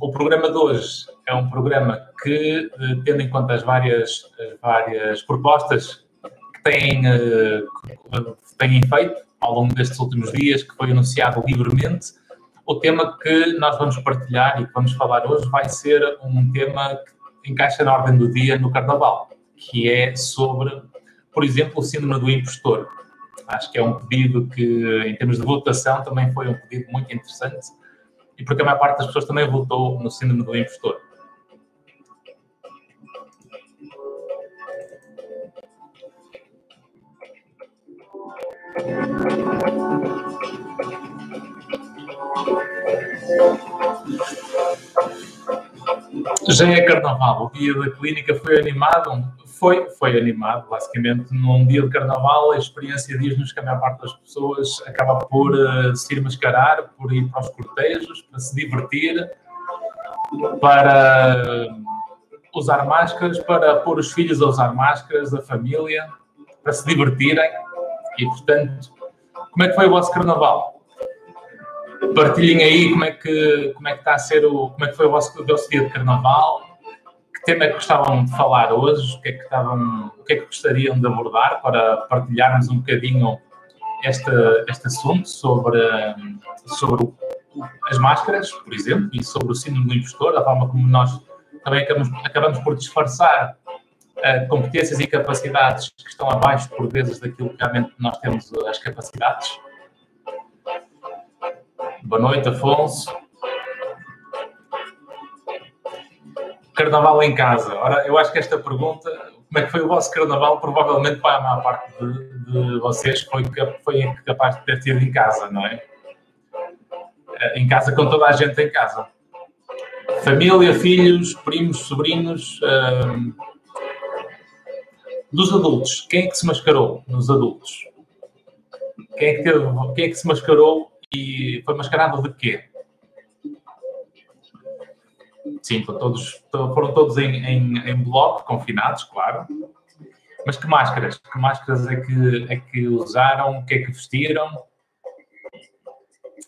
o programa de hoje é um programa que, uh, tendo em conta as várias, as várias propostas que têm, uh, têm feito ao longo destes últimos dias, que foi anunciado livremente, o tema que nós vamos partilhar e que vamos falar hoje vai ser um tema que encaixa na ordem do dia no Carnaval, que é sobre, por exemplo, o síndrome do impostor. Acho que é um pedido que, em termos de votação, também foi um pedido muito interessante e porque a maior parte das pessoas também votou no síndrome do impostor. Já é carnaval, o dia da clínica foi animado, foi, foi animado, basicamente, num dia de carnaval, a experiência diz-nos que a maior parte das pessoas acaba por uh, se ir mascarar, por ir para os cortejos, para se divertir, para usar máscaras, para pôr os filhos a usar máscaras, a família, para se divertirem. E, portanto, como é que foi o vosso carnaval? Partilhem aí como é que, como é que está a ser o, como é que foi o vosso, o vosso dia de carnaval, tema que gostavam de falar hoje, o que é que, estavam, o que, é que gostariam de abordar para partilharmos um bocadinho este, este assunto sobre, sobre as máscaras, por exemplo, e sobre o síndrome do impostor, a forma como nós também acabamos, acabamos por disfarçar uh, competências e capacidades que estão abaixo, por vezes, daquilo que realmente nós temos as capacidades. Boa noite, Afonso. Carnaval em casa. Ora, eu acho que esta pergunta, como é que foi o vosso carnaval, provavelmente para a maior parte de, de vocês foi, foi capaz de ter tido em casa, não é? Eh, em casa, com toda a gente em casa. Família, filhos, primos, sobrinhos. Uh, dos adultos, quem é que se mascarou nos adultos? Quem é que, teve, quem é que se mascarou e foi mascarado de quê? Sim, foram todos, foram todos em, em, em bloco, confinados, claro. Mas que máscaras? Que máscaras é que, é que usaram? O que é que vestiram?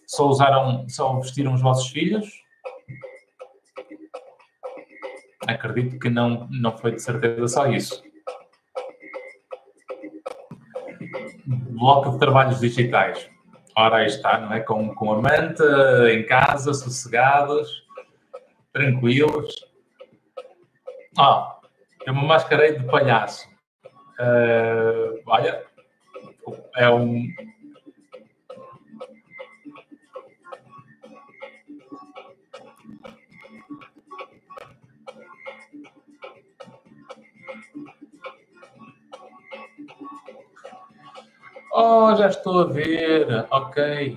Só usaram, só vestiram os vossos filhos? Acredito que não, não foi de certeza só isso. bloco de trabalhos digitais. Ora, aí está, não é? Com, com a manta, em casa, sossegados, tranquilos. Ah, eu me mascarei de palhaço. Uh, olha, é um, Oh, já estou a ver. Ok.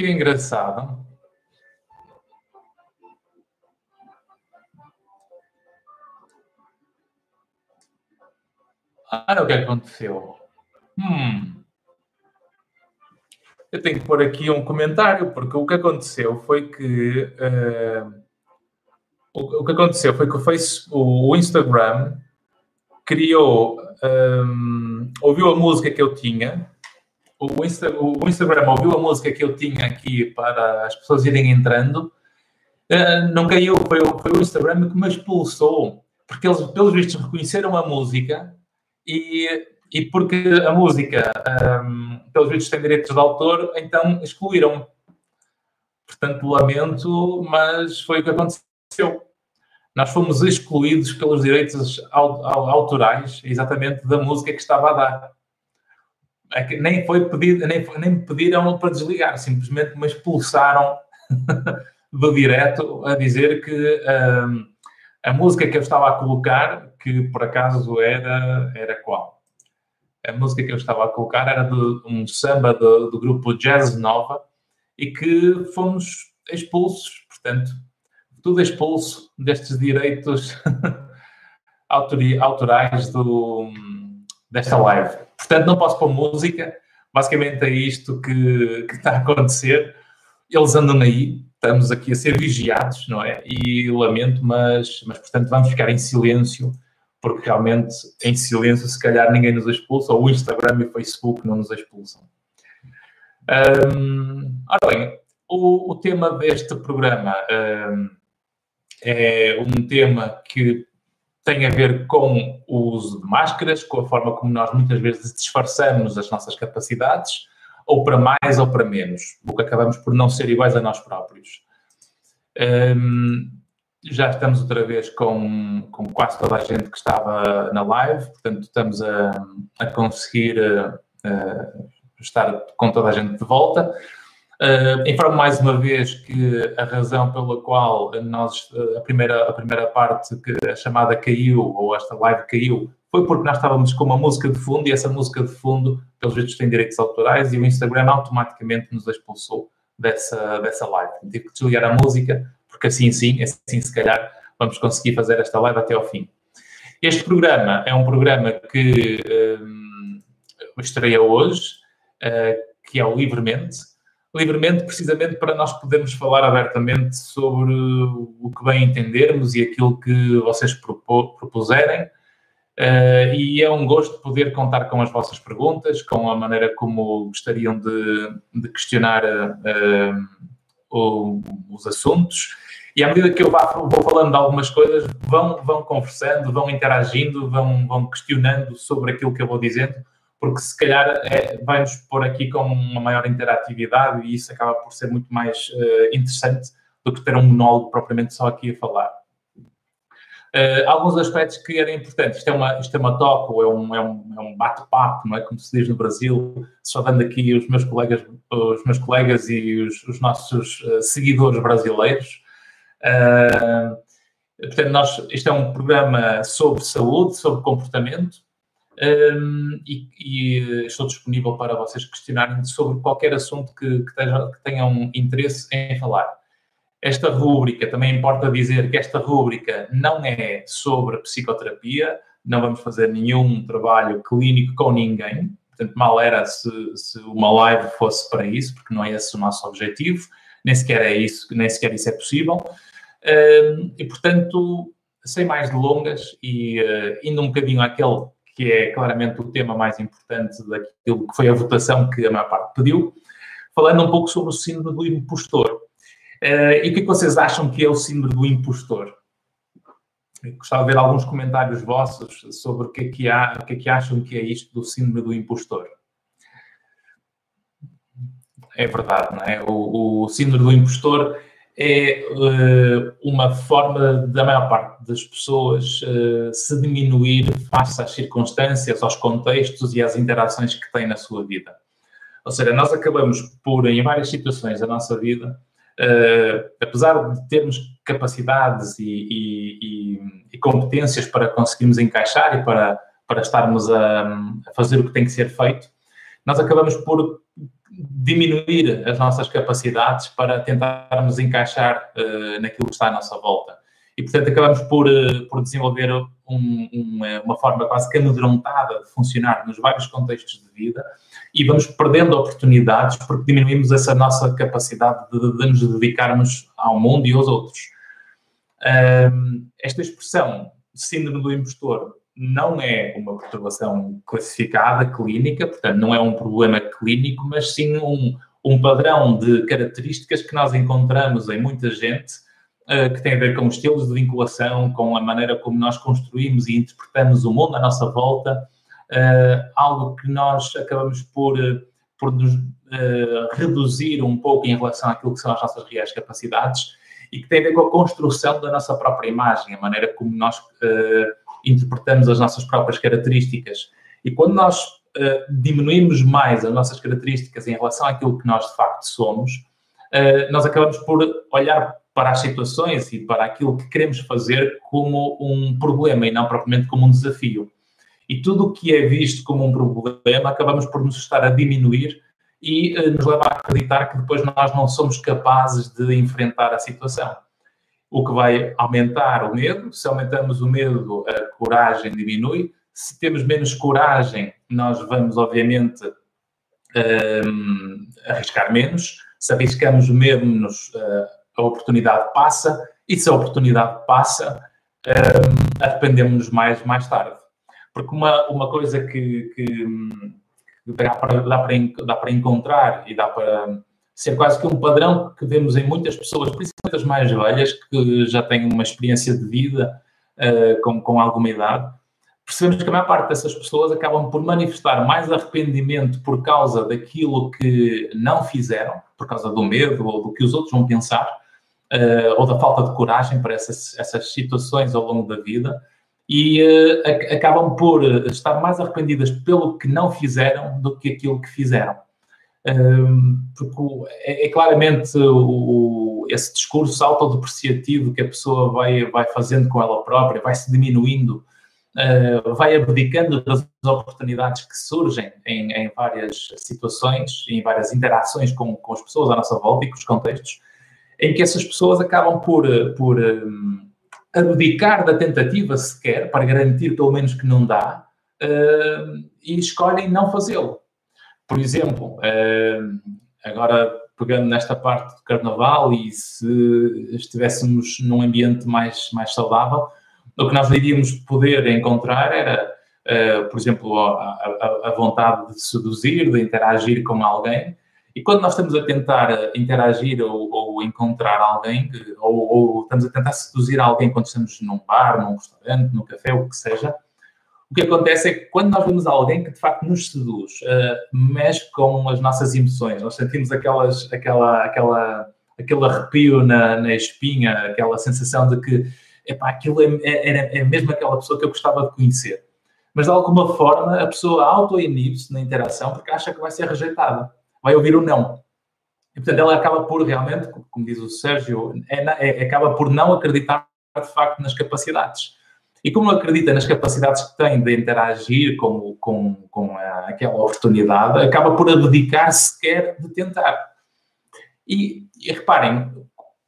Que engraçado. Olha o que aconteceu. Hum eu tenho que pôr aqui um comentário, porque o que aconteceu foi que uh, o, o, que aconteceu foi que o, face, o, Instagram criou, um, eh, ouviu a música que eu tinha, o, Insta, o, Instagram ouviu a música que eu tinha aqui para as pessoas irem entrando, uh, não caiu, foi, foi o Instagram que me expulsou, porque eles, pelos vistos, reconheceram a música e e porque a música, um, pelos vistos, tem direitos de autor, então excluíram. Portanto, lamento, mas foi o que aconteceu. Nós fomos excluídos pelos direitos autorais, exatamente da música que estava a dar. É nem foi pedido, nem, nem me pediram para desligar, simplesmente me expulsaram do direto a dizer que um, a música que eu estava a colocar, que por acaso era, era qual? a música que eu estava a colocar era de um samba do, do grupo Jazz Nova e que fomos expulsos, portanto, tudo expulso destes direitos autorais do, desta live. Portanto, não posso pôr música, basicamente é isto que, que está a acontecer. Eles andam aí, estamos aqui a ser vigiados, não é? E lamento, mas, mas portanto vamos ficar em silêncio, porque realmente em silêncio se calhar ninguém nos expulsa, ou o Instagram e o Facebook não nos expulsam. Um, ora bem, o, o, tema deste programa um, é um tema que tem a ver com o uso de máscaras, com a forma como nós muitas vezes disfarçamos as nossas capacidades, ou para mais ou para menos, o que acabamos por não ser iguais a nós próprios. Um, já estamos outra vez com, com quase toda a gente que estava na live, portanto, estamos a, a conseguir uh, estar com toda a gente de volta. Uh, informo mais uma vez que a razão pela qual nós, a primeira, a primeira parte, que a chamada caiu, ou esta live caiu, foi porque nós estávamos com uma música de fundo e essa música de fundo, pelos vistos, tem direitos autorais e o Instagram automaticamente nos expulsou dessa, dessa live. Tive que desligar a música, porque assim sim, assim se calhar vamos conseguir fazer esta live até ao fim. Este programa é um programa que um, estreia hoje, uh, que é o Livremente livremente, precisamente para nós podermos falar abertamente sobre o que bem entendermos e aquilo que vocês propuserem. Uh, e é um gosto poder contar com as vossas perguntas, com a maneira como gostariam de, de questionar uh, os assuntos. E à medida que eu vou falando de algumas coisas, vão, vão conversando, vão interagindo, vão, vão questionando sobre aquilo que eu vou dizendo, porque se calhar é, vai-nos pôr aqui com uma maior interatividade e isso acaba por ser muito mais uh, interessante do que ter um monólogo propriamente só aqui a falar. Uh, alguns aspectos que eram importantes. Isto é uma, isto é uma talk, ou é um, é um, é um bate-papo, não é? Como se diz no Brasil, só dando aqui os meus colegas, os meus colegas e os, os nossos seguidores brasileiros. Uh, portanto, nós, isto é um programa sobre saúde, sobre comportamento, um, e, e, estou disponível para vocês questionarem sobre qualquer assunto que, que, tenham, que tenham interesse em falar. Esta rúbrica, também importa dizer que esta rúbrica não é sobre psicoterapia, não vamos fazer nenhum trabalho clínico com ninguém, portanto, mal era se, se uma live fosse para isso, porque não é esse o nosso objetivo, nem sequer é isso, nem sequer isso é possível. Um, e, portanto, sem mais delongas e uh, indo um bocadinho àquele que é claramente o tema mais importante daquilo que foi a votação que a maior parte pediu, falando um pouco sobre o síndrome do impostor. Uh, e o que, é que vocês acham que é o síndrome do impostor? Eu gostava de ver alguns comentários vossos sobre o que, é que há, o que é que acham que é isto do síndrome do impostor. É verdade, não é? O, o síndrome do impostor é uh, uma forma da maior parte das pessoas uh, se diminuir face às circunstâncias, aos contextos e às interações que têm na sua vida. Ou seja, nós acabamos por, em várias situações da nossa vida, uh, apesar de termos capacidades e, e, e, e, competências para conseguirmos encaixar e para, para estarmos a, a fazer o que tem que ser feito, nós acabamos por diminuir as nossas capacidades para tentarmos encaixar uh, naquilo que está à nossa volta. E, portanto, acabamos por, uh, por desenvolver um, uma, uma, forma quase que amedrontada de funcionar nos vários contextos de vida e vamos perdendo oportunidades porque diminuímos essa nossa capacidade de, de nos dedicarmos ao mundo e aos outros. Um, esta expressão, síndrome do impostor, não é uma perturbação classificada clínica, portanto, não é um problema clínico, mas sim um, um padrão de características que nós encontramos em muita gente uh, que tem a ver com estilos de vinculação, com a maneira como nós construímos e interpretamos o mundo à nossa volta, uh, algo que nós acabamos por, por nos uh, reduzir um pouco em relação àquilo que são as nossas reais capacidades e que tem a ver com a construção da nossa própria imagem, a maneira como nós interpretamos as nossas próprias características. E quando nós uh, diminuímos mais as nossas características em relação àquilo que nós de facto somos, uh, nós acabamos por olhar para as situações e para aquilo que queremos fazer como um problema e não propriamente como um desafio. E tudo o que é visto como um problema acabamos por nos estar a diminuir e uh, nos leva a acreditar que depois nós não somos capazes de enfrentar a situação o que vai aumentar o medo. Se aumentamos o medo, a coragem diminui. Se temos menos coragem, nós vamos, obviamente, um, arriscar menos. Se arriscamos menos, uh, a oportunidade passa, e se a oportunidade passa, um, arrependemos-nos mais, mais tarde. Porque uma, uma coisa que, que, que dá, para, dá, para, dá para encontrar e dá para ser quase que um padrão que vemos em muitas pessoas, principalmente as mais velhas, que já têm uma experiência de vida uh, com, com alguma idade, percebemos que a maior parte dessas pessoas acabam por manifestar mais arrependimento por causa daquilo que não fizeram, por causa do medo ou do que os outros vão pensar, uh, ou da falta de coragem para essas, essas situações ao longo da vida, e uh, acabam por estar mais arrependidas pelo que não fizeram do que aquilo que fizeram. Porque é, é claramente o, esse discurso autodepreciativo que a pessoa vai, vai fazendo com ela própria, vai se diminuindo, uh, vai abdicando das oportunidades que surgem em, em, várias situações, em várias interações com, com as pessoas à nossa volta e com os contextos, em que essas pessoas acabam por, por um, abdicar da tentativa sequer, para garantir pelo menos que não dá, uh, e escolhem não fazê-lo. Por exemplo, uh, agora pegando nesta parte do carnaval e se estivéssemos num ambiente mais, mais saudável, o que nós iríamos poder encontrar era, uh, por exemplo, a, a, vontade de seduzir, de interagir com alguém. E quando nós estamos a tentar interagir ou, ou encontrar alguém, ou, ou, estamos a tentar seduzir alguém quando estamos num bar, num restaurante, num café, o que seja, o que acontece é que quando nós vemos alguém que de facto nos seduz, uh, mexe com as nossas emoções, nós sentimos aquelas, aquela, aquela, aquele arrepio na, na espinha, aquela sensação de que epá, aquilo é, é, é mesmo aquela pessoa que eu gostava de conhecer. Mas de alguma forma a pessoa auto-inibe-se na interação porque acha que vai ser rejeitada, vai ouvir o não. E portanto ela acaba por realmente, como diz o Sérgio, é, é, acaba por não acreditar de facto nas capacidades. E como acredita nas capacidades que tem de interagir com, com, com a, aquela oportunidade, acaba por abdicar sequer de tentar. E, e, reparem,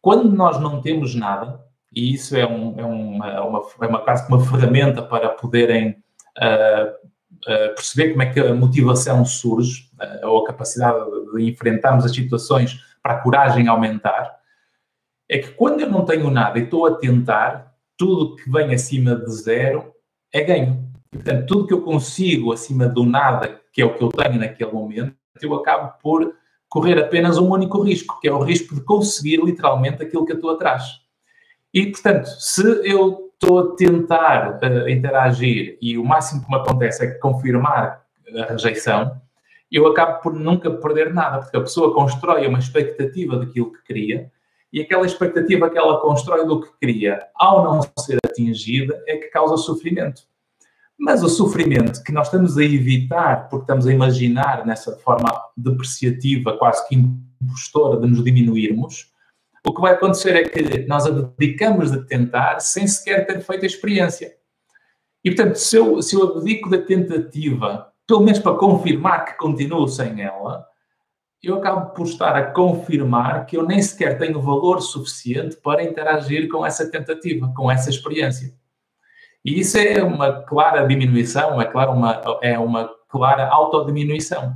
quando nós não temos nada, e isso é, um, é, uma, é uma, é uma quase uma ferramenta para poderem uh, uh, perceber como é que a motivação surge, uh, ou a capacidade de enfrentarmos as situações para a coragem aumentar, é que quando eu não tenho nada e estou a tentar, tudo que vem acima de zero é ganho. portanto, tudo que eu consigo acima do nada, que é o que eu tenho naquele momento, eu acabo por correr apenas um único risco, que é o risco de conseguir literalmente aquilo que eu estou atrás. E, portanto, se eu estou a tentar uh, interagir e o máximo que me acontece é confirmar a rejeição, eu acabo por nunca perder nada, porque a pessoa constrói uma expectativa daquilo que queria e aquela expectativa que ela constrói do que queria, ao não ser atingida, é que causa sofrimento. Mas o sofrimento que nós estamos a evitar, porque estamos a imaginar nessa forma depreciativa, quase que impostora, de nos diminuirmos, o que vai acontecer é que nós abdicamos de tentar sem sequer ter feito a experiência. E, portanto, se eu, se eu abdico da tentativa, pelo menos para confirmar que continuo sem ela, eu acabo por estar a confirmar que eu nem sequer tenho valor suficiente para interagir com essa tentativa, com essa experiência. E isso é uma clara diminuição, é, claro, uma, é uma clara autodiminuição.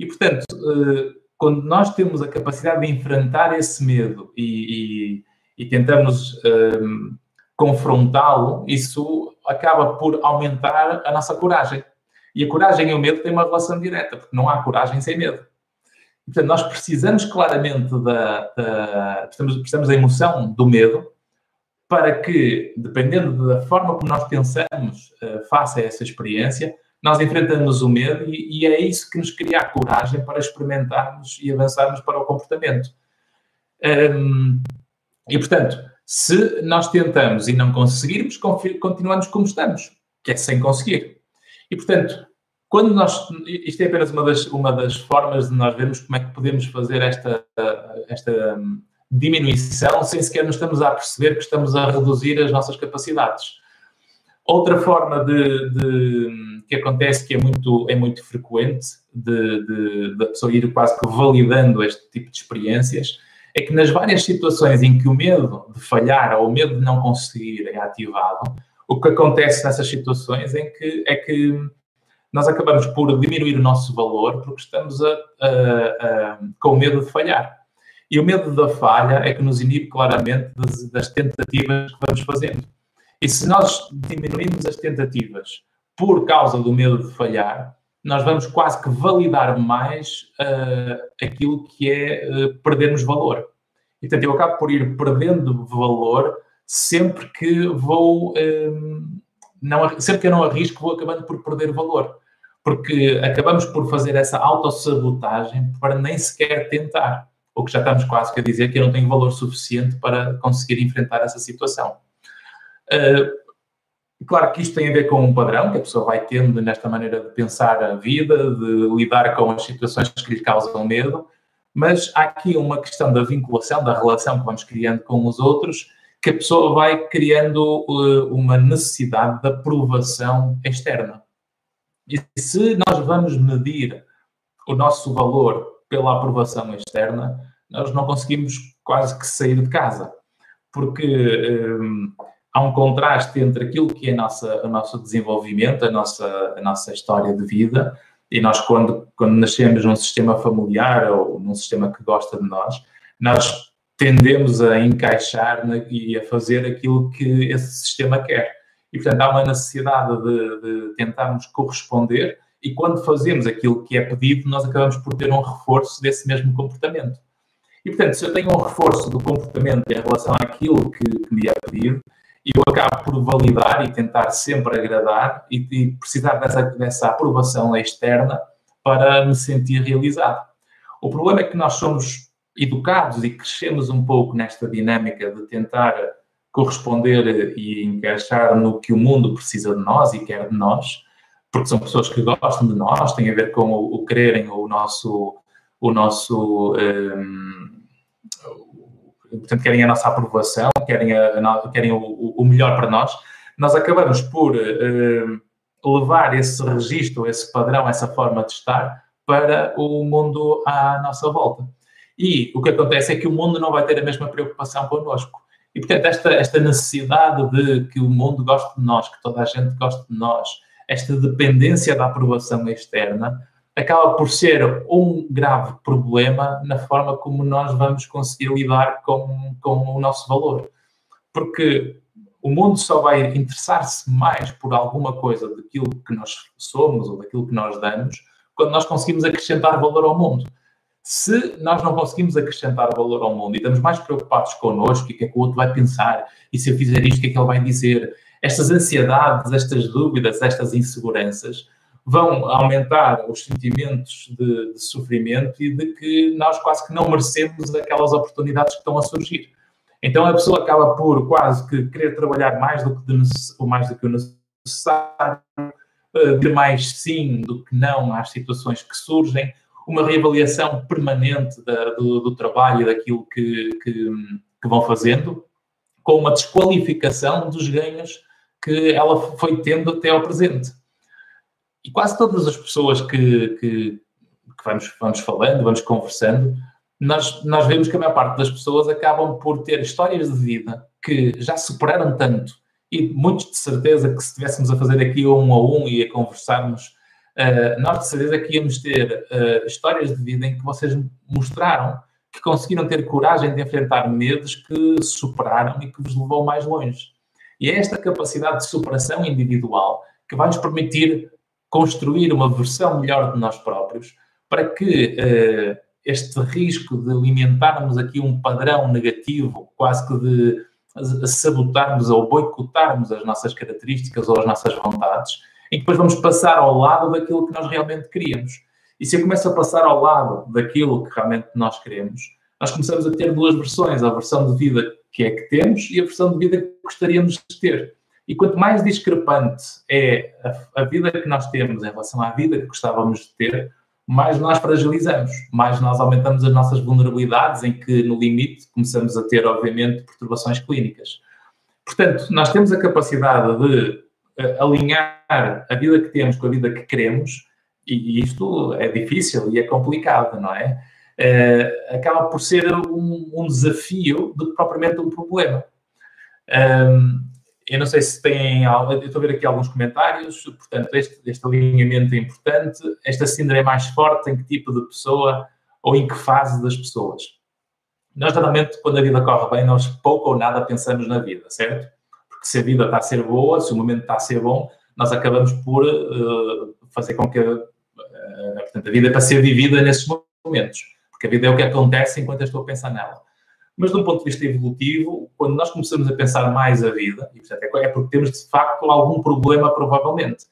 E, portanto, eh, quando nós temos a capacidade de enfrentar esse medo e, e, e tentamos um, ehm, confrontá-lo, isso acaba por aumentar a nossa coragem. E a coragem e o medo têm uma relação direta, porque não há coragem sem medo. Portanto, nós precisamos claramente da, da precisamos, precisamos da emoção do medo para que, dependendo da forma como nós pensamos uh, face a essa experiência, nós enfrentamos o medo e, e, é isso que nos cria a coragem para experimentarmos e avançarmos para o comportamento. Um, e, portanto, se nós tentamos e não conseguirmos, continuamos como estamos, que é sem conseguir. E, portanto, quando nós, isto é apenas uma das, uma das formas de nós vermos como é que podemos fazer esta, esta diminuição sem sequer nos estamos a perceber que estamos a reduzir as nossas capacidades. Outra forma de, de que acontece, que é muito, é muito frequente, de, da pessoa ir quase que validando este tipo de experiências, é que nas várias situações em que o medo de falhar ou o medo de não conseguir é ativado, o que acontece nessas situações é que, é que nós acabamos por diminuir o nosso valor porque estamos a, a, a, com medo de falhar. E o medo da falha é que nos inibe claramente das, das tentativas que vamos fazendo. E se nós diminuirmos as tentativas por causa do medo de falhar, nós vamos quase que validar mais uh, aquilo que é uh, perdermos valor. E, portanto, eu acabo por ir perdendo valor sempre que vou. Um, não, sempre que eu não arrisco, vou acabando por perder valor. Porque acabamos por fazer essa autossabotagem para nem sequer tentar. O que já estamos quase a dizer que eu não tenho valor suficiente para conseguir enfrentar essa situação. Uh, Claro que isto tem a ver com um padrão que a pessoa vai tendo nesta maneira de pensar a vida, de lidar com as situações que lhe causam medo, mas há aqui uma questão da vinculação, da relação que vamos criando com os outros, que a pessoa vai criando uh, uma necessidade de aprovação externa. E se nós vamos medir o nosso valor pela aprovação externa, nós não conseguimos quase que sair de casa. Porque. Um, há um contraste entre aquilo que é nossa, o nosso desenvolvimento, a nossa, a nossa história de vida, e nós, quando, quando nascemos num sistema familiar ou num sistema que gosta de nós, nós tendemos a encaixar na, e a fazer aquilo que esse sistema quer. E, portanto, há uma necessidade de, de tentarmos corresponder, e quando fazemos aquilo que é pedido, nós acabamos por ter um reforço desse mesmo comportamento. E, portanto, se eu tenho um reforço do comportamento em relação àquilo que, que me é pedido, eu acabo por validar e tentar sempre agradar e, e precisar dessa, dessa aprovação externa para me sentir realizado. O problema é que nós somos educados e crescemos um pouco nesta dinâmica de tentar corresponder e encaixar no que o mundo precisa de nós e quer de nós, porque são pessoas que gostam de nós, tem a ver com o, o quererem o nosso, o nosso um, portanto, querem a nossa aprovação, querem, a, a, querem o, o, melhor para nós, nós acabamos por uh, levar esse registro, esse padrão, essa forma de estar para o mundo à nossa volta. E o que acontece é que o mundo não vai ter a mesma preocupação connosco. E, portanto, esta, esta necessidade de que o mundo goste de nós, que toda a gente goste de nós, esta dependência da aprovação externa, acaba por ser um grave problema na forma como nós vamos conseguir lidar com, com o nosso valor. Porque o mundo só vai interessar-se mais por alguma coisa daquilo que nós somos ou daquilo que nós damos quando nós conseguimos acrescentar valor ao mundo. Se nós não conseguimos acrescentar valor ao mundo e estamos mais preocupados connosco o que é que o outro vai pensar e se eu fizer isto, o que é que ele vai dizer, estas ansiedades, estas dúvidas, estas inseguranças, vão aumentar os sentimentos de, de, sofrimento e de que nós quase que não merecemos aquelas oportunidades que estão a surgir. Então a pessoa acaba por quase que querer trabalhar mais do que, de, mais do que o necessário, uh, de mais sim do que não às situações que surgem, uma reavaliação permanente da, do, do, trabalho e daquilo que, que, que vão fazendo, com uma desqualificação dos ganhos que ela foi tendo até ao presente. E quase todas as pessoas que, que, vamos, vamos falando, vamos conversando, nós, nós vemos que a maior parte das pessoas acabam por ter histórias de vida que já superaram tanto. E muitos de certeza que se estivéssemos a fazer aqui um a um e a conversarmos, uh, nós de certeza que íamos ter uh, histórias de vida em que vocês mostraram que conseguiram ter coragem de enfrentar medos que superaram e que vos levou mais longe. E é esta capacidade de superação individual que vai nos permitir construir uma versão melhor de nós próprios para que uh, este risco de alimentarmos aqui um padrão negativo, quase que de sabotarmos ou boicotarmos as nossas características ou as nossas vontades, em que depois vamos passar ao lado daquilo que nós realmente queríamos. E se eu começo a passar ao lado daquilo que realmente nós queremos, nós começamos a ter duas versões: a versão de vida que é que temos e a versão de vida que gostaríamos de ter. E quanto mais discrepante é a, a, vida que nós temos em relação à vida que gostávamos de ter, mais nós fragilizamos, mais nós aumentamos as nossas vulnerabilidades, em que, no limite, começamos a ter, obviamente, perturbações clínicas. Portanto, nós temos a capacidade de alinhar a vida que temos com a vida que queremos, e, isto é difícil e é complicado, não é? Uh, acaba por ser um, um desafio do que propriamente um problema. Um, eu não sei se têm. Eu estou a ver aqui alguns comentários. Portanto, este, este alinhamento é importante. Esta síndrome é mais forte em que tipo de pessoa ou em que fase das pessoas? Nós, normalmente, quando a vida corre bem, nós pouco ou nada pensamos na vida, certo? Se a vida está a ser boa, se o momento está a ser bom, nós acabamos por uh, fazer com que uh, portanto, a vida é para ser vivida nesses momentos. Porque a vida é o que acontece enquanto eu estou a pensar nela. Mas, de um ponto de vista evolutivo, quando nós começamos a pensar mais a vida, e, portanto, é porque temos de facto algum problema, provavelmente.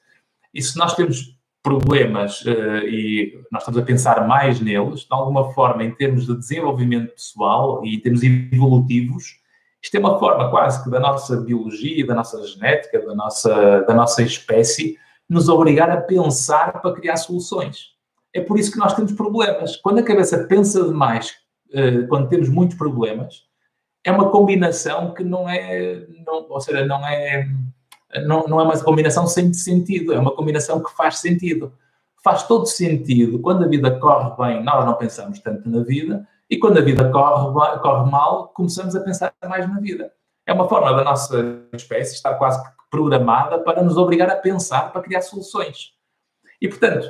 E se nós temos problemas uh, e nós estamos a pensar mais neles, de alguma forma, em termos de desenvolvimento pessoal e em termos evolutivos, isto é uma forma quase que da nossa biologia, da nossa genética, da nossa, da nossa espécie, nos obrigar a pensar para criar soluções. É por isso que nós temos problemas. Quando a cabeça pensa demais, uh, quando temos muitos problemas, é uma combinação que não é, não, ou seja, não é não, não é uma combinação sem sentido, é uma combinação que faz sentido. Faz todo sentido. Quando a vida corre bem, nós não pensamos tanto na vida, e quando a vida corre, corre mal, começamos a pensar mais na vida. É uma forma da nossa espécie estar quase programada para nos obrigar a pensar, para criar soluções. E, portanto,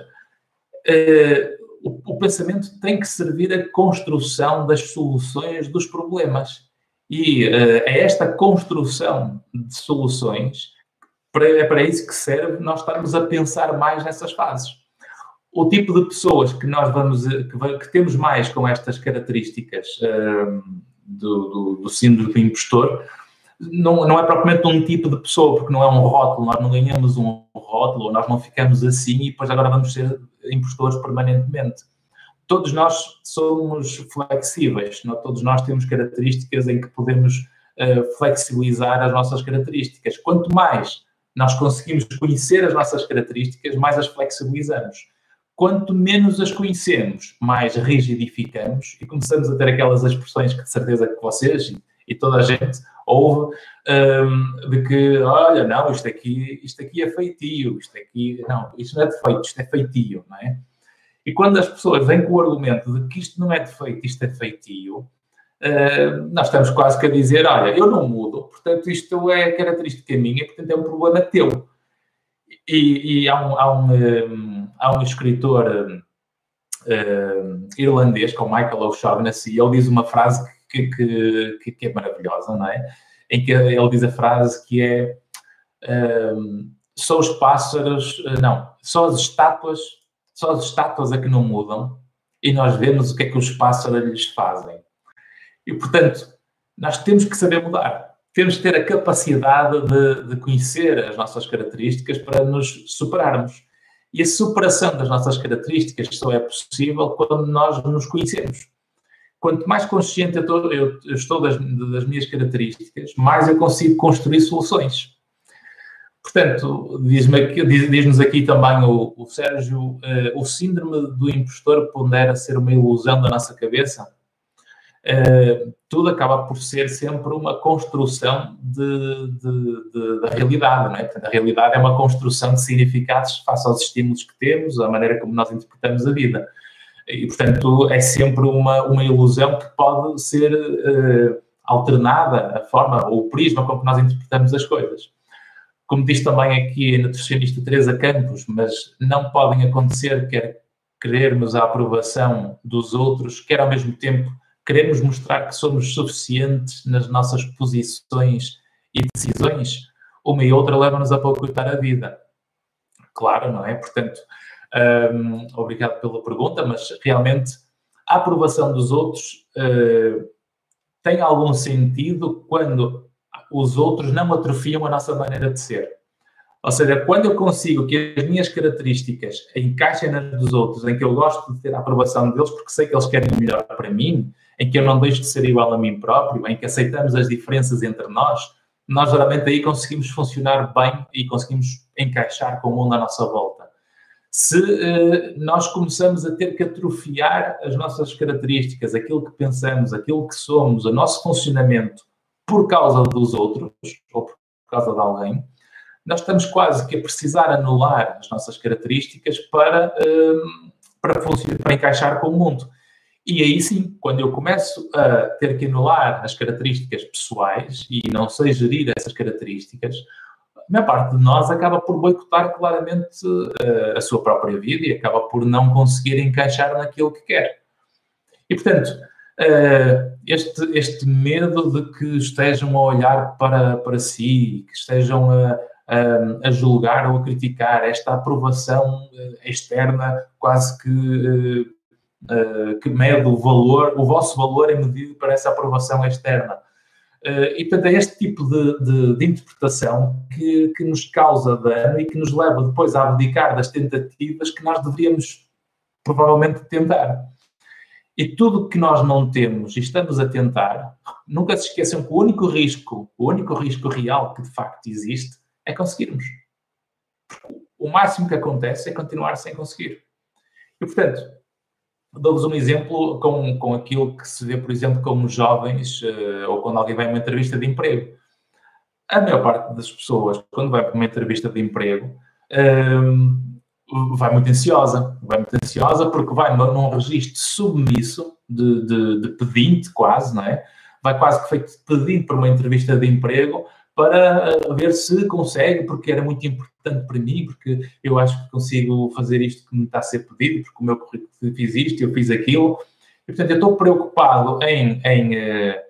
eh, o, o pensamento tem que servir à construção das soluções dos problemas. E eh, é esta construção de soluções para, é para isso que serve nós estarmos a pensar mais nessas fases. O tipo de pessoas que nós vamos, que, que temos mais com estas características uh, do, do, do síndrome do impostor, não, não é propriamente um tipo de pessoa, porque não é um rótulo, nós não ganhamos um rótulo, nós não ficamos assim e depois agora vamos ser impostores permanentemente. Todos nós somos flexíveis, não? todos nós temos características em que podemos uh, flexibilizar as nossas características. Quanto mais nós conseguimos conhecer as nossas características, mais as flexibilizamos. Quanto menos as conhecemos, mais rigidificamos e começamos a ter aquelas expressões que de certeza que vocês e, toda a gente ouve um, de que, olha, não, isto aqui, isto aqui é feitio, isto aqui, não, isto não é defeito, isto é feitio, não é? E quando as pessoas vêm com o argumento de que isto não é defeito, isto é feitio, uh, nós estamos quase que a dizer, olha, eu não mudo, portanto isto é característica minha, portanto é um problema teu. E, e há, um, há, um, um, há um escritor uh, irlandês, com Michael O'Shaughnessy, ele diz uma frase que, que, que, é maravilhosa, não é? Em que ele diz a frase que é só os pássaros, não, só as estátuas, só as estátuas é que não mudam e nós vemos o que é que os pássaros lhes fazem. E, portanto, nós temos que saber mudar. Temos que ter a capacidade de, de conhecer as nossas características para nos superarmos. E a superação das nossas características só é possível quando nós nos conhecemos. Quanto mais consciente eu estou, eu estou das, das, minhas características, mais eu consigo construir soluções. Portanto, diz-nos aqui, diz aqui também o, o Sérgio, uh, o síndrome do impostor pondera ser uma ilusão da nossa cabeça? Uh, tudo acaba por ser sempre uma construção de, de, de, da realidade, não é? Portanto, a realidade é uma construção de significados face aos estímulos que temos, a maneira como nós interpretamos a vida. E, portanto, é sempre uma, uma ilusão que pode ser uh, alternada, a forma ou o prisma com que nós interpretamos as coisas. Como diz também aqui a nutricionista Teresa Campos, mas não podem acontecer quer querermos a aprovação dos outros, quer ao mesmo tempo queremos mostrar que somos suficientes nas nossas posições e decisões, uma e outra leva-nos a boicotar a vida. Claro, não é? Portanto, um, obrigado pela pergunta, mas realmente a aprovação dos outros uh, tem algum sentido quando os outros não atrofiam a nossa maneira de ser. Ou seja, quando eu consigo que as minhas características encaixem nas dos outros, em que eu gosto de ter a aprovação deles porque sei que eles querem o melhor para mim, em que eu não deixo de ser igual a mim próprio, em que aceitamos as diferenças entre nós, nós geralmente aí conseguimos funcionar bem e conseguimos encaixar com o mundo à nossa volta. Se uh, nós começamos a ter que atrofiar as nossas características, aquilo que pensamos, aquilo que somos, o nosso funcionamento por causa dos outros ou por causa de alguém, nós estamos quase que a precisar anular as nossas características para, uh, para, para encaixar com o mundo. E aí sim, quando eu começo a ter que anular as características pessoais e não sei gerir essas características, a maior parte de nós acaba por boicotar claramente uh, a sua própria vida e acaba por não conseguir encaixar naquilo que quer. E, portanto, uh, este, este medo de que estejam a olhar para, para si, que estejam a, a, a julgar ou a criticar, esta aprovação externa quase que, que mede o valor, o vosso valor é medido para essa aprovação externa. Uh, e, portanto, é este tipo de, de, de interpretação que, que, nos causa dano e que nos leva depois a abdicar das tentativas que nós deveríamos provavelmente tentar. E tudo que nós não temos e estamos a tentar, nunca se esqueçam que o único risco, o único risco real que de facto existe é conseguirmos. O máximo que acontece é continuar sem conseguir. E, portanto, Dou-vos um exemplo com, com aquilo que se vê, por exemplo, como jovens uh, ou quando alguém vai a uma entrevista de emprego. A maior parte das pessoas, quando vai para uma entrevista de emprego, uh, vai muito ansiosa. Vai muito ansiosa porque vai num registro submisso de, de, de pedinte, quase, não é? Vai quase que feito pedindo para uma entrevista de emprego para ver se consegue, porque era muito importante para mim, porque eu acho que consigo fazer isto que me está a ser pedido, porque o meu currículo fiz isto, eu fiz aquilo. E, portanto, eu estou preocupado em, em, eh,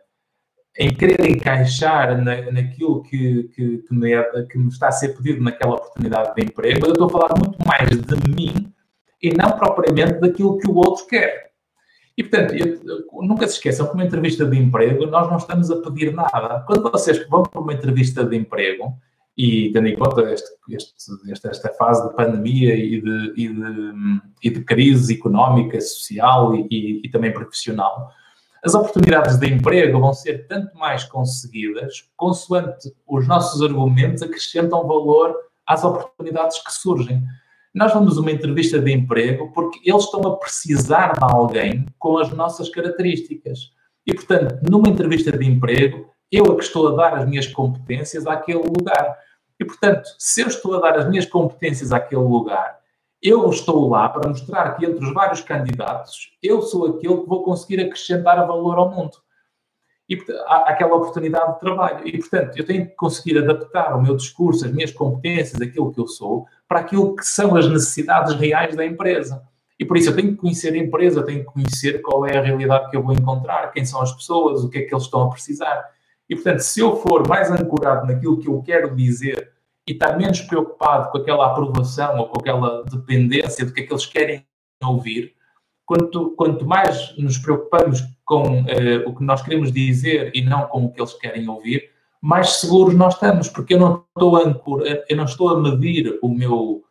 em querer encaixar na, naquilo que, que, que, me é, que me está a ser pedido naquela oportunidade de emprego, mas eu estou a falar muito mais de mim e não propriamente daquilo que o outro quer. E, portanto, eu, nunca se esqueçam que uma entrevista de emprego nós não estamos a pedir nada. Quando vocês vão para uma entrevista de emprego, e tendo em conta este, este, esta fase de pandemia e de, e de, e de crise económica, social e, e, também profissional, as oportunidades de emprego vão ser tanto mais conseguidas consoante os nossos argumentos acrescentam valor às oportunidades que surgem. Nós vamos uma entrevista de emprego porque eles estão a precisar de alguém com as nossas características. E, portanto, numa entrevista de emprego, eu é que estou a dar as minhas competências àquele lugar. E, portanto, se eu estou a dar as minhas competências àquele lugar, eu estou lá para mostrar que entre os vários candidatos, eu sou aquele que vou conseguir acrescentar valor ao mundo. E aquela oportunidade de trabalho. E, portanto, eu tenho que conseguir adaptar o meu discurso, as minhas competências, aquilo que eu sou, para aquilo que são as necessidades reais da empresa. E por isso eu tenho que conhecer a empresa, tenho que conhecer qual é a realidade que eu vou encontrar, quem são as pessoas, o que é que eles estão a precisar. E portanto, se eu for mais ancorado naquilo que eu quero dizer e estar menos preocupado com aquela aprovação ou com aquela dependência do que é que eles querem ouvir, quanto, quanto mais nos preocupamos com uh, o que nós queremos dizer e não com o que eles querem ouvir, mais seguros nós estamos, porque eu não estou a, eu não estou a medir o meu,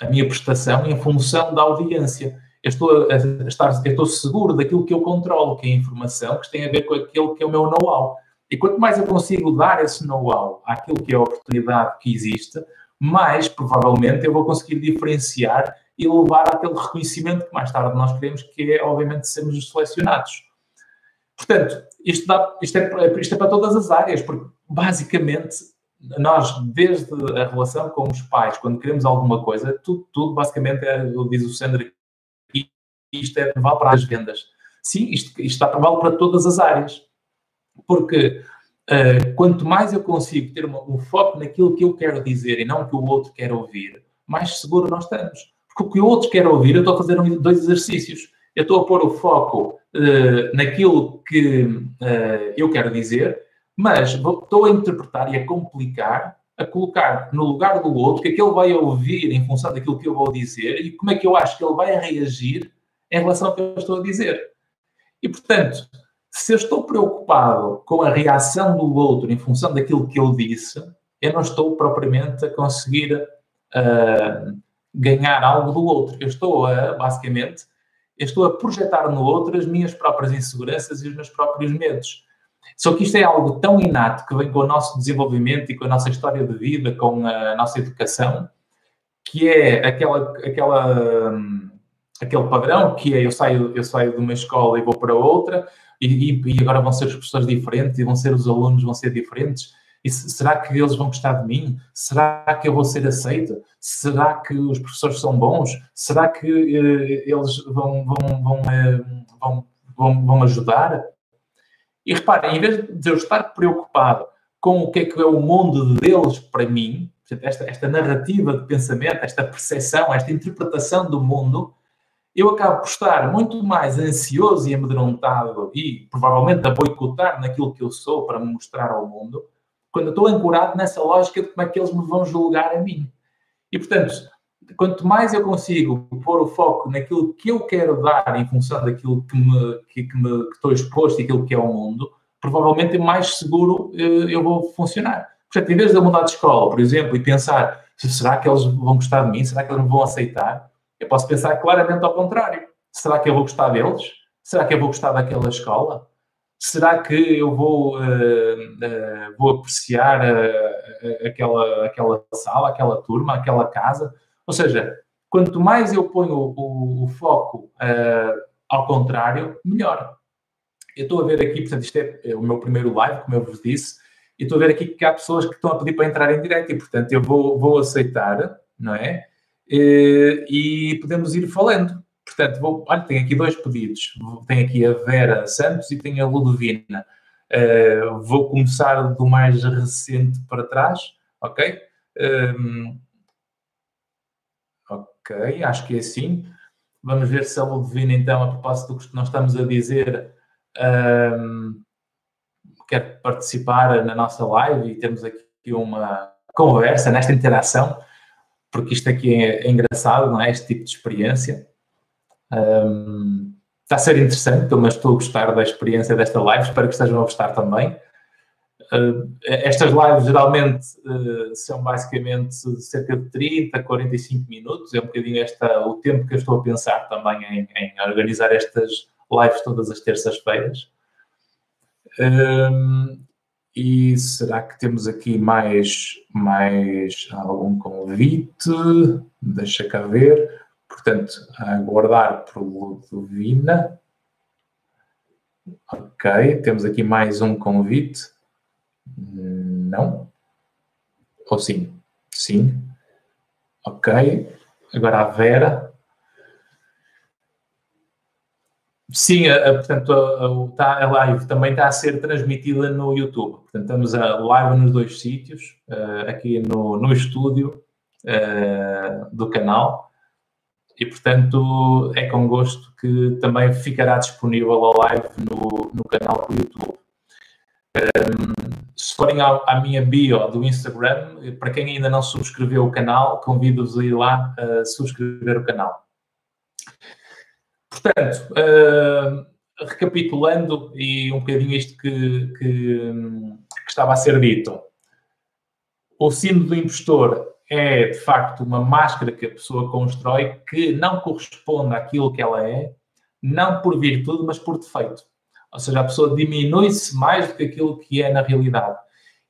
a minha prestação em função da audiência. Eu estou, a, estar, eu estou seguro daquilo que eu controlo, que é a informação, que tem a ver com aquilo que é o meu know-how. E quanto mais eu consigo dar esse know-how àquilo que é a oportunidade que existe, mais provavelmente eu vou conseguir diferenciar e levar àquele reconhecimento que mais tarde nós queremos, que é, obviamente, sermos selecionados. Portanto, isto, dá, isto, é, isto é para todas as áreas, porque basicamente nós, desde a relação com os pais, quando queremos alguma coisa, tudo, tudo basicamente é, diz o Sandro, isto é vale para as vendas. Sim, isto, isto está vale para todas as áreas. Porque uh, quanto mais eu consigo ter uma, um foco naquilo que eu quero dizer e não o que o outro quer ouvir, mais seguro nós estamos. Porque o que o outro quer ouvir, eu estou a fazer dois exercícios. Eu estou a pôr o foco uh, naquilo que uh, eu quero dizer, mas estou a interpretar e a complicar, a colocar no lugar do outro, o que é que ele vai ouvir em função daquilo que eu vou dizer e como é que eu acho que ele vai reagir em relação ao que eu estou a dizer. E, portanto, se eu estou preocupado com a reação do outro em função daquilo que eu disse, eu não estou propriamente a conseguir uh, ganhar algo do outro. Eu estou a, basicamente, eu estou a projetar no outro as minhas próprias inseguranças e os meus próprios medos. Só que isto é algo tão inato que vem com o nosso desenvolvimento e com a nossa história de vida, com a nossa educação, que é aquela, aquela, hum, aquele padrão que é eu saio, eu saio de uma escola e vou para outra, e, e, agora vão ser os professores diferentes e vão ser os alunos vão ser diferentes. E será que eles vão gostar de mim? Será que eu vou ser aceito? Será que os professores são bons? Será que uh, eles vão, vão, vão, uh, vão, vão, vão ajudar? E reparem, em vez de eu estar preocupado com o que é que é o mundo deles para mim, esta, esta narrativa de pensamento, esta percepção, esta interpretação do mundo, eu acabo por estar muito mais ansioso e amedrontado e provavelmente a boicotar naquilo que eu sou para me mostrar ao mundo, quando eu estou ancorado nessa lógica de como é que eles me vão julgar a mim. E, portanto, quanto mais eu consigo pôr o foco naquilo que eu quero dar em função daquilo que, me, que, que, me, que estou exposto e aquilo que é o mundo, provavelmente mais seguro eh, eu vou funcionar. Portanto, em vez de eu mudar de escola, por exemplo, e pensar será que eles vão gostar de mim? Será que eles me vão aceitar? Eu posso pensar claramente ao contrário. Será que eu vou gostar deles? Será que eu vou gostar daquela escola? Será que eu vou, uh, uh, vou apreciar uh, aquela, aquela sala, aquela turma, aquela casa? Ou seja, quanto mais eu ponho o, o, foco ao contrário, melhor. Eu estou a ver aqui, portanto, isto é, é o meu primeiro live, como eu vos disse, e estou a ver aqui que há pessoas que estão a pedir para entrar em direto e, portanto, eu vou, vou aceitar, não é? E, e podemos ir falando. Portanto, vou, olha, tenho aqui dois pedidos. Tenho aqui a Vera Santos e tenho a Ludovina. Uh, vou começar do mais recente para trás, ok? Um, ok, acho que é assim. Vamos ver se a Ludovina, então, a propósito do que nós estamos a dizer, um, quer participar na nossa live e temos aqui uma conversa, nesta interação, porque isto aqui é, é engraçado, não é? Este tipo de experiência. Um, está a ser interessante, mas estou a gostar da experiência desta live, espero que estejam a gostar também. Uh, estas lives geralmente uh, são basicamente cerca de 30, 45 minutos, é um bocadinho esta, o tempo que eu estou a pensar também em, em organizar estas lives todas as terças-feiras. Um, e será que temos aqui mais, mais algum convite? Deixa cá ver. Portanto, aguardar por Ludovina. Ok, temos aqui mais um convite. Não? Ou sim? Sim. Ok. Agora a Vera. Sim, a, a, portanto, a, tá, a, live também está a ser transmitida no YouTube. Portanto, estamos a live nos dois sítios, uh, aqui no, no estúdio uh, do canal. E, portanto, é com gosto que também ficará disponível a live no, no canal do YouTube. Um, se forem à, à, minha bio do Instagram, para quem ainda não subscreveu o canal, convido-vos a ir lá a subscrever o canal. Portanto, uh, recapitulando e um bocadinho isto que, que, que, estava a ser dito, o síndrome do impostor é de facto uma máscara que a pessoa constrói que não corresponde àquilo que ela é, não por virtude, mas por defeito. Ou seja, a pessoa diminui-se mais do que aquilo que é na realidade.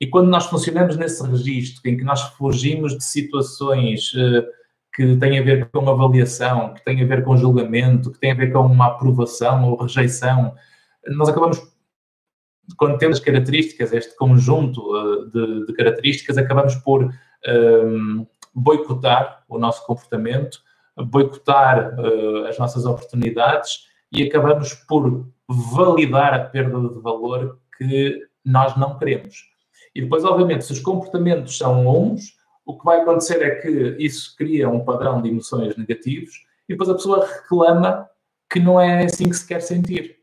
E quando nós funcionamos nesse registro, em que nós fugimos de situações uh, que tem a ver com avaliação, que tem a ver com julgamento, que tem a ver com uma aprovação ou rejeição. Nós acabamos, quando temos características, este conjunto uh, de, de, características, acabamos por um, ehm, boicotar o nosso comportamento, boicotar uh, as nossas oportunidades e acabamos por validar a perda de valor que nós não queremos. E depois, obviamente, se os comportamentos são uns, o que vai acontecer é que isso cria um padrão de emoções negativos e depois a pessoa reclama que não é assim que se quer sentir.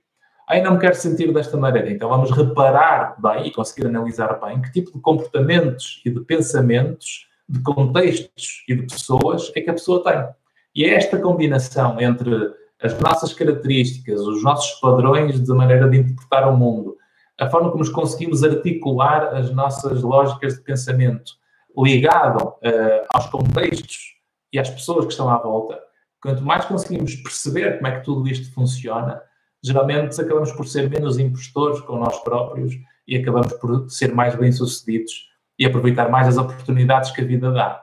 Aí não me quero sentir desta maneira. Então vamos reparar bem e conseguir analisar bem que tipo de comportamentos e de pensamentos, de contextos e de pessoas é que a pessoa tem. E é esta combinação entre as nossas características, os nossos padrões de maneira de interpretar o mundo, a forma como nos conseguimos articular as nossas lógicas de pensamento, ligado uh, aos contextos e às pessoas que estão à volta, quanto mais conseguimos perceber como é que tudo isto funciona, geralmente acabamos por ser menos impostores com nós próprios e acabamos por ser mais bem-sucedidos e aproveitar mais as oportunidades que a vida dá.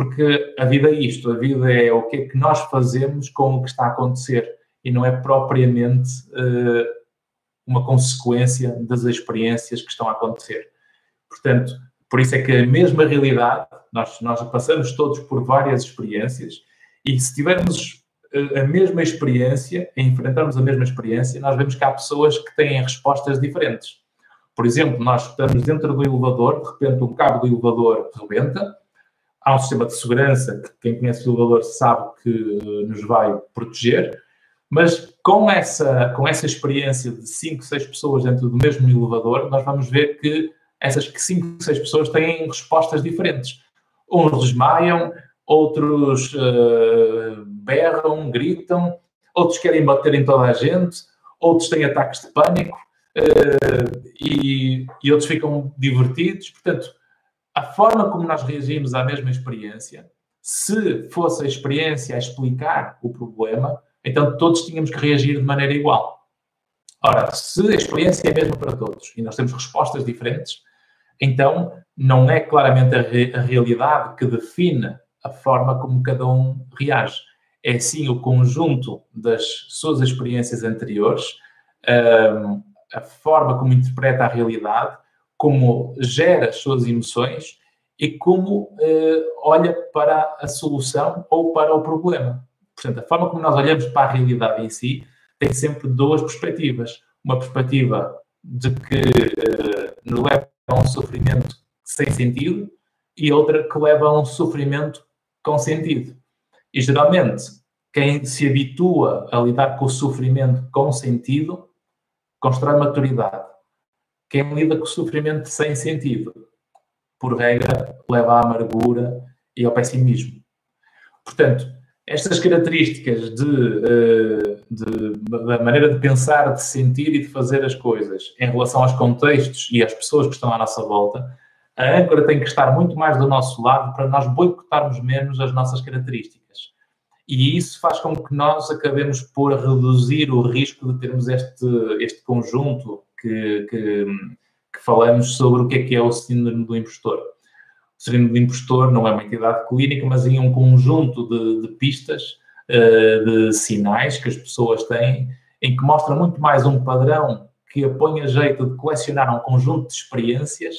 Porque a vida é isto, a vida é o que é que nós fazemos com o que está a acontecer e não é propriamente uh, uma consequência das experiências que estão a acontecer. Portanto, por isso é que a mesma realidade, nós, nós passamos todos por várias experiências e se tivermos eh, a mesma experiência, enfrentarmos a mesma experiência, nós vemos que há pessoas que têm respostas diferentes. Por exemplo, nós estamos dentro do elevador, de repente um cabo do elevador rebenta, há um sistema de segurança que quem conhece o elevador sabe que nos vai proteger, mas com essa, com essa experiência de 5, 6 pessoas dentro do mesmo elevador, nós vamos ver que essas 5, 6 pessoas têm respostas diferentes. Uns desmaiam, outros uh, berram, gritam, outros querem bater em toda a gente, outros têm ataques de pânico uh, e, e outros ficam divertidos. Portanto, a forma como nós reagimos à mesma experiência, se fosse a experiência a explicar o problema, então todos tínhamos que reagir de maneira igual. Ora, se a experiência é a mesma para todos e nós temos respostas diferentes, então não é claramente a, re a realidade que define a forma como cada um reage. É sim o conjunto das suas experiências anteriores, um, a forma como interpreta a realidade, como gera as suas emoções e como uh, olha para a solução ou para o problema. Portanto, a forma como nós olhamos para a realidade em si tem sempre duas perspectivas. Uma perspectiva de que uh, nos leva a um sofrimento sem sentido e outra que leva a um sofrimento com sentido. E geralmente, quem se habitua a lidar com o sofrimento com sentido, constrói maturidade. Quem lida com o sofrimento sem sentido, por regra, leva à amargura e ao pessimismo. Portanto, estas características de, eh, de, da maneira de pensar, de sentir e de fazer as coisas em relação aos contextos e às pessoas que estão à nossa volta, a âncora tem que estar muito mais do nosso lado para nós boicotarmos menos as nossas características. E isso faz com que nós acabemos por reduzir o risco de termos este, este conjunto que, que, que falamos sobre o que é que é o síndrome do impostor. O síndrome do impostor não é uma entidade clínica, mas é um conjunto de, de pistas, uh, de sinais que as pessoas têm, em que mostra muito mais um padrão que põe a jeito de colecionar um conjunto de experiências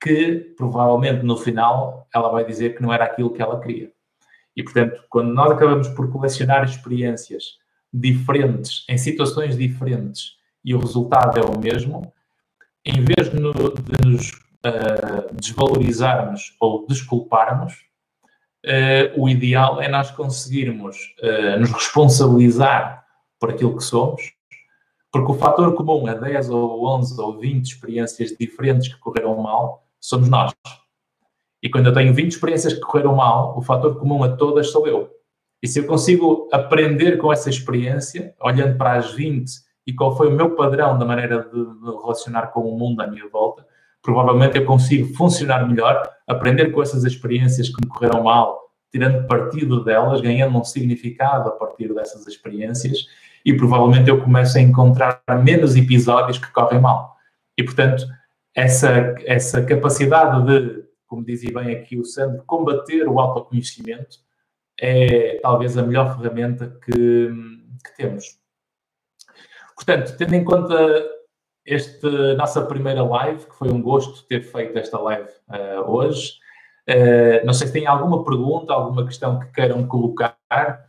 que provavelmente no final ela vai dizer que não era aquilo que ela queria. E portanto, quando nós acabamos por colecionar experiências diferentes, em situações diferentes, e o resultado é o mesmo, em vez de, nos uh, desvalorizarmos ou desculparmos, uh, o ideal é nós conseguirmos uh, nos responsabilizar por aquilo que somos, porque o fator comum a 10 ou 11 ou 20 experiências diferentes que correram mal somos nós. E quando eu tenho 20 experiências que correram mal, o fator comum a todas sou eu. E se eu consigo aprender com essa experiência, olhando para as 20 e qual foi o meu padrão da maneira de, de relacionar com o mundo à minha volta, provavelmente eu consigo funcionar melhor, aprender com essas experiências que me correram mal, tirando partido delas, ganhando um significado a partir dessas experiências e provavelmente eu começo a encontrar menos episódios que correm mal. E, portanto, essa, essa capacidade de, como dizia bem aqui o Sandro, combater o autoconhecimento é talvez a melhor ferramenta que, que temos. Portanto, tendo em conta esta nossa primeira live, que foi um gosto ter feito esta live uh, hoje. Uh, não sei se tem alguma pergunta, alguma questão que queiram colocar.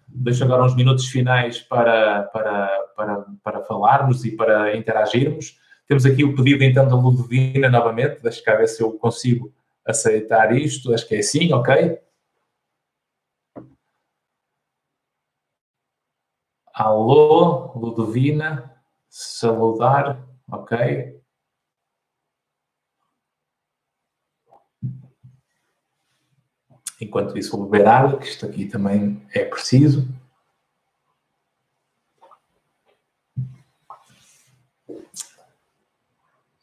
Deixo agora uns minutos finais para, para, para, para falarmos e para interagirmos. Temos aqui o pedido então da Ludovina novamente. Deixa cá ver se eu consigo aceitar isto. Acho que é sim, ok? Alô, Ludovina, saludar. Ok? Enquanto isso, vou beber água, que isto aqui também é preciso.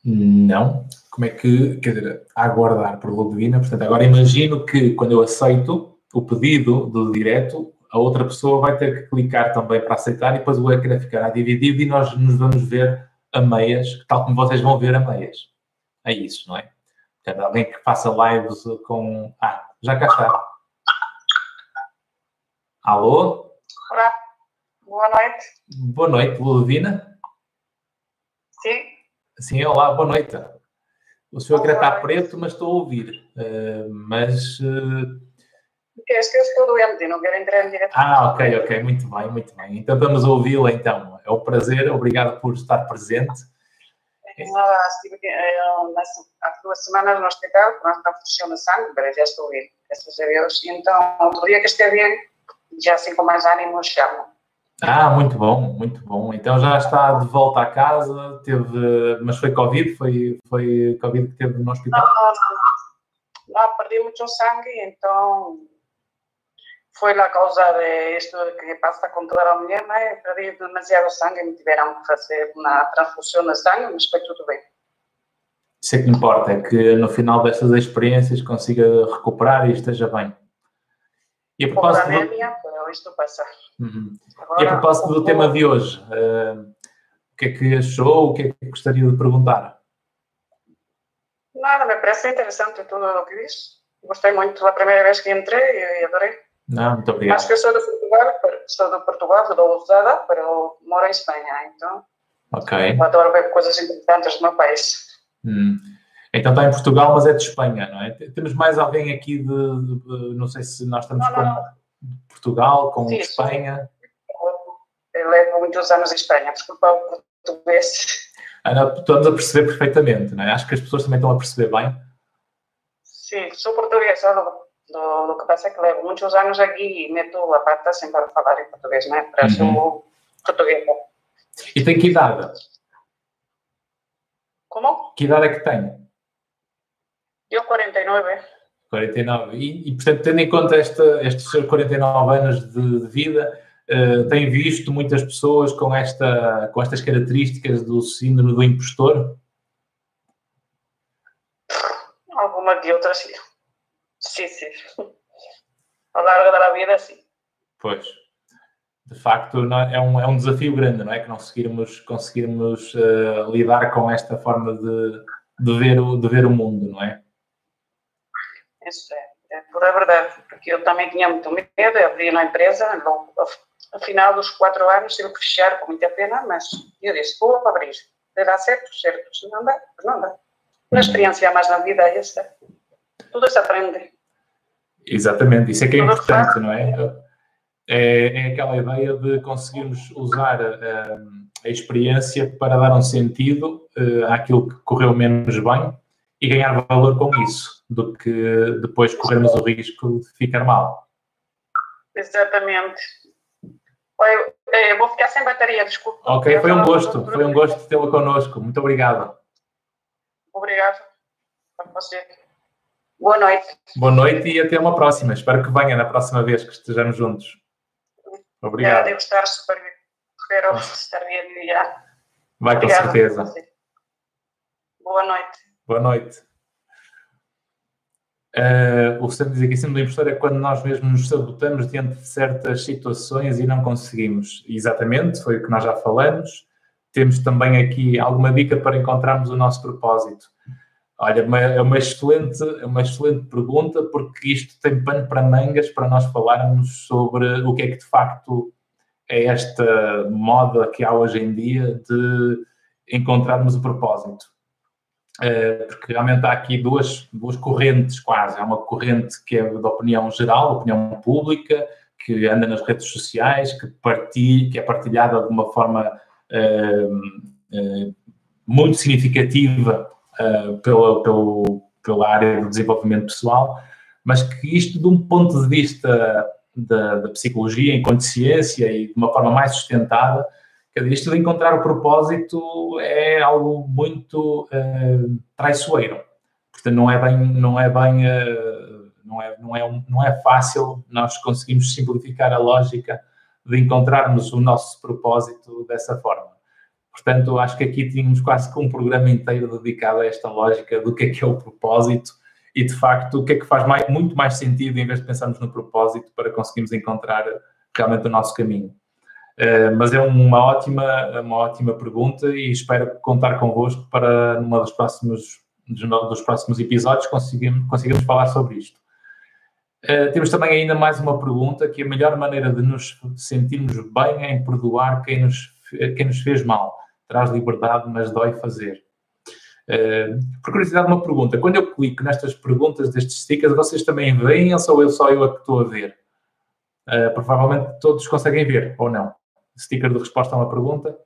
Não. Como é que, quer dizer, aguardar por Ludovina. Portanto, agora imagino que quando eu aceito o pedido do direto, a outra pessoa vai ter que clicar também para aceitar e depois o ecrã ficará dividido e nós nos vamos ver a meias, tal como vocês vão ver a meias. É isso, não é? Portanto, alguém que faça lives com. Ah, já cá está. Alô? Olá, boa noite. Boa noite, Ludovina. Sim. Sim, olá, boa noite. O senhor ecrã está preto, mas estou a ouvir. Uh, mas. Uh... É que eu estou doente e não quero entrar em direto. Ah, ok, ok, muito bem, muito bem. Então vamos ouvi-la então. É um prazer, obrigado por estar presente. Nada, estive eh, há duas semanas no hospital com uma transfusão de sangue, mas já estou bem, graças a Deus. Então, outro dia que esteja bem, já assim com mais ânimo, chamo. Ah, muito bom, muito bom. Então já está de volta à casa, teve, mas foi Covid? Foi, foi Covid que teve no hospital? Não, não, não. não perdi muito sangue, então foi a causa de isto que passa com toda a mulher, né? perdi demasiado sangue, me tiveram que fazer uma transfusão de sangue, mas foi tudo bem. Isso é que importa, é que no final destas experiências consiga recuperar e esteja bem. E a propósito... Do... Anemia, isto passa. Uhum. Agora, e a propósito do tema de hoje, uh, o que é que achou? O que é que gostaria de perguntar? Nada, me parece interessante tudo o que diz. Gostei muito da primeira vez que entrei e adorei. Não, muito obrigado. Acho que eu sou de Portugal, sou de Portugal, sou usada, mas moro em Espanha, então ok. adoro ver coisas importantes do meu país. Hum. Então está em Portugal, mas é de Espanha, não é? Temos mais alguém aqui de, de, de não sei se nós estamos não, com... Não Portugal, com sim, Espanha? Eu levo muitos anos em Espanha, desculpa o português. Ana, estamos a perceber perfeitamente, não é? Acho que as pessoas também estão a perceber bem. Sim, sou portuguesa, do, do que passa é que levo muitos anos aqui e meto a pata sempre a falar em português, não é? Para uhum. portuguesa. E tem que idade? Como? Que idade é que tem? Eu, 49. 49. E, e, portanto, tendo em conta esta, estes 49 anos de, de vida, uh, tem visto muitas pessoas com, esta, com estas características do síndrome do impostor? Alguma de outras, sim. Sim, sim. Ao largo da vida, sim. Pois. De facto, é, um, é um desafio grande, não é? Que conseguirmos, conseguirmos uh, lidar com esta forma de, de, ver o, de ver o mundo, não é? Isso é, é pura verdade, porque eu também tinha muito medo, eu abri na empresa, no, ao final dos quatro anos tive que fechar com muita pena, mas eu disse, vou abrir, dar certo, certo, se não dá, não dá. Uma experiência mais na vida é esta. Tudo se aprende. Exatamente, isso é que é importante, não é? é? É aquela ideia de conseguirmos usar a, eh, a experiência para dar um sentido uh, àquilo que correu menos bem e ganhar valor com isso, do que depois corrermos o risco de ficar mal. Exatamente. Eu, eu vou ficar sem bateria, desculpa. Ok, foi um gosto, foi um gosto tê-lo connosco. Muito obrigado. Obrigado a você. Boa noite. Boa noite e até uma próxima. Espero que venha na próxima vez que estejamos juntos. Obrigado. devo estar super bem. Espero estar bem. Vai com certeza. Boa noite. Boa noite. Uh, o que estamos aqui cima do impostor é quando nós mesmos nos sabotamos diante de certas situações e não conseguimos. Exatamente, foi o que nós já falamos. Temos também aqui alguma dica para encontrarmos o nosso propósito. Olha, é uma excelente, é uma excelente pergunta, porque isto tem pano para mangas para nós falarmos sobre o que é que de facto é esta moda que há hoje em dia de encontrarmos o propósito. Eh, porque realmente há aqui duas, duas correntes quase. Há uma corrente que é da opinião geral, opinião pública, que anda nas redes sociais, que, partilha, que é partilhada de uma forma uh, uh, muito significativa uh, pela, pelo, pela área do desenvolvimento pessoal, mas que isto, de um ponto de vista da, da psicologia, enquanto ciência e de uma forma mais sustentada, isto de encontrar o propósito é algo muito uh, traiçoeiro. Portanto, não é bem, não é bem, uh, não, é, não, é, não é fácil nós conseguimos simplificar a lógica de encontrarmos o nosso propósito dessa forma. Portanto, acho que aqui tínhamos quase que um programa inteiro dedicado a esta lógica do que é que é o propósito e, de facto, o que é que faz mais, muito mais sentido em vez de pensarmos no propósito para conseguirmos encontrar realmente o nosso caminho. Uh, mas é uma ótima, uma ótima pergunta e espero contar convosco para, numa dos próximos, dos próximos episódios, consigamos, consigamos falar sobre isto. Uh, temos também ainda mais uma pergunta, que a melhor maneira de nos sentirmos bem é em perdoar quem nos, quem nos fez mal. Traz liberdade, mas dói fazer. Uh, por curiosidade, uma pergunta. Quando eu clico nestas perguntas destes stickers, vocês também veem ou sou eu só eu a que estou a ver? Uh, provavelmente todos conseguem ver, ou não? sticker de resposta a uma pergunta?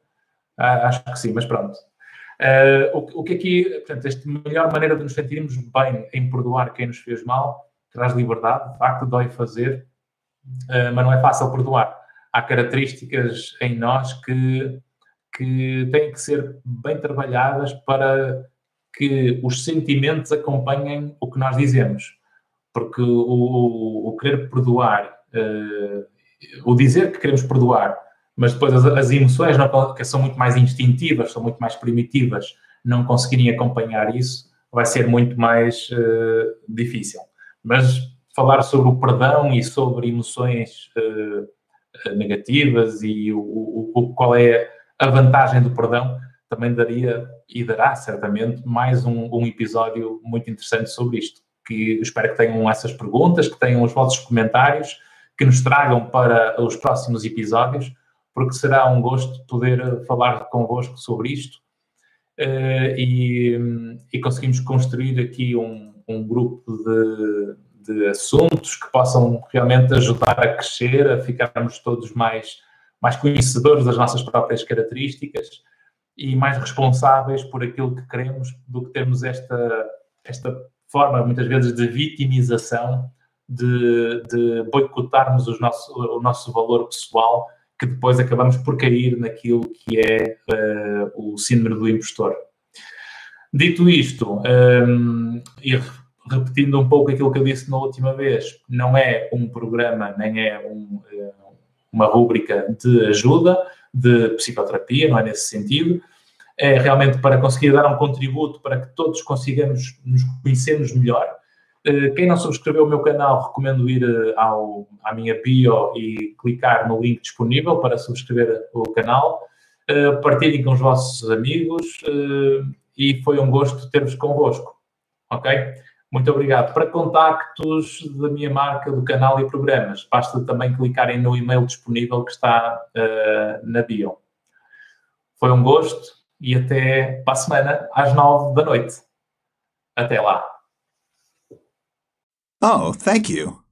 Ah, acho que sim, mas pronto. Uh, o, o, que aqui, portanto, esta melhor maneira de nos sentirmos bem em perdoar quem nos fez mal traz liberdade, de facto, dói fazer, mas não é fácil perdoar. Há características em nós que, que têm que ser bem trabalhadas para que os sentimentos acompanhem o que nós dizemos. Porque o, o, o querer perdoar, uh, o dizer que queremos perdoar, mas depois as, as emoções, não, que são muito mais instintivas, são muito mais primitivas, não conseguirem acompanhar isso, vai ser muito mais uh, difícil. Mas falar sobre o perdão e sobre emoções uh, negativas e o, o, qual é a vantagem do perdão, também daria e dará certamente mais um, um episódio muito interessante sobre isto. Que espero que tenham essas perguntas, que tenham os vossos comentários, que nos tragam para os próximos episódios, porque será um gosto poder falar convosco sobre isto uh, e, e, conseguimos construir aqui um, um grupo de, de, assuntos que possam realmente ajudar a crescer, a ficarmos todos mais, mais conhecedores das nossas próprias características e mais responsáveis por aquilo que queremos do que termos esta, esta forma, muitas vezes, de vitimização, de, de boicotarmos os nosso, o nosso valor pessoal, que depois acabamos por cair naquilo que é uh, o síndrome do impostor. Dito isto, um, ehm, e repetindo um pouco aquilo que eu disse na última vez, não é um programa, nem é um, eh, uma rúbrica de ajuda, de psicoterapia, não é nesse sentido é realmente para conseguir dar um contributo para que todos consigamos nos conhecermos melhor. Eh, quem não subscreveu o meu canal, recomendo ir eh, ao, à minha bio e clicar no link disponível para subscrever o canal. Eh, partilhem com os vossos amigos e foi um gosto ter-vos convosco. Ok? Muito obrigado. Para contactos da minha marca, do canal e programas, basta também clicarem no e-mail disponível que está na bio. Foi um gosto e até para a semana às nove da noite. Até lá. Oh, thank you.